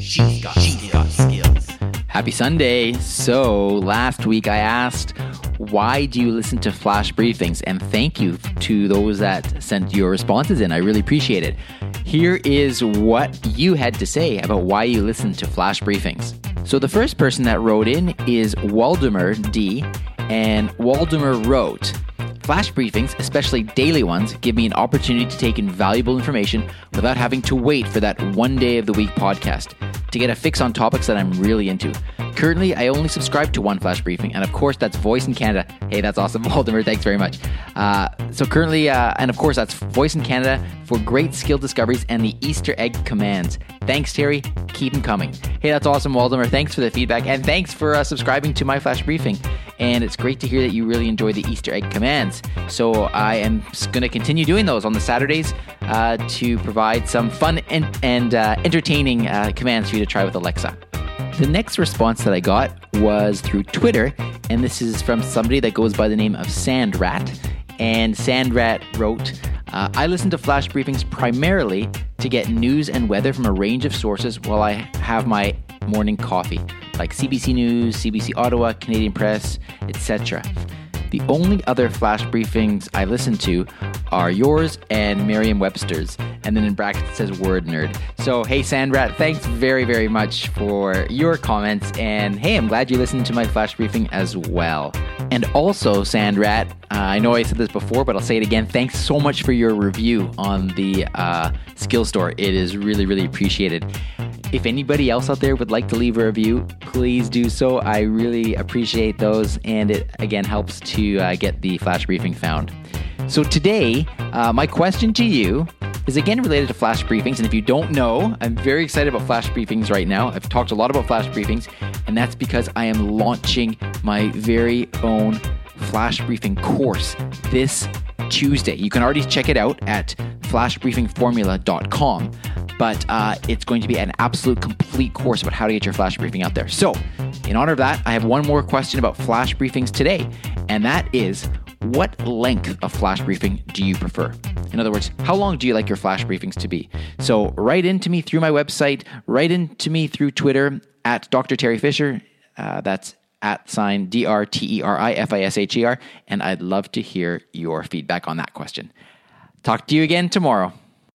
She's got, got skills. Happy Sunday. So, last week I asked, why do you listen to flash briefings? And thank you to those that sent your responses in. I really appreciate it. Here is what you had to say about why you listen to flash briefings. So, the first person that wrote in is Waldemar D. And Waldemar wrote, Flash briefings, especially daily ones, give me an opportunity to take in valuable information without having to wait for that one day of the week podcast to get a fix on topics that I'm really into. Currently, I only subscribe to one flash briefing, and of course, that's Voice in Canada. Hey, that's awesome, Waldemar. Thanks very much. Uh, so, currently, uh, and of course, that's Voice in Canada for great skill discoveries and the Easter egg commands. Thanks, Teri. Keep them coming. Hey, that's awesome, Waldemar. Thanks for the feedback, and thanks for uh, subscribing to my flash briefing. And it's great to hear that you really enjoy the Easter egg commands. So, I am going to continue doing those on the Saturdays uh, to provide some fun and, and uh, entertaining uh, commands for you to try with Alexa. The next response that I got was through Twitter, and this is from somebody that goes by the name of Sandrat. And Sandrat wrote, uh, I listen to flash briefings primarily to get news and weather from a range of sources while I have my morning coffee, like CBC News, CBC Ottawa, Canadian Press, etc. The only other flash briefings I listen to are yours and Merriam Webster's. And then in brackets it says word nerd. So, hey, Sandrat, thanks very, very much for your comments. And hey, I'm glad you listened to my flash briefing as well. And also, Sandrat, uh, I know I said this before, but I'll say it again. Thanks so much for your review on the uh, Skill Store. It is really, really appreciated. If anybody else out there would like to leave a review, please do so. I really appreciate those, and it again helps to uh, get the flash briefing found. So, today, uh, my question to you is again related to flash briefings. And if you don't know, I'm very excited about flash briefings right now. I've talked a lot about flash briefings, and that's because I am launching my very own flash briefing course this Tuesday. You can already check it out at flashbriefingformula.com but uh, it's going to be an absolute complete course about how to get your flash briefing out there. So, in honor of that, I have one more question about flash briefings today, and that is what length of flash briefing do you prefer? In other words, how long do you like your flash briefings to be? So, write into me through my website, write into me through Twitter at Dr. Teri Fisher. Uh, that's at sign D R T E R I F I S H E R, and I'd love to hear your feedback on that question. Talk to you again tomorrow.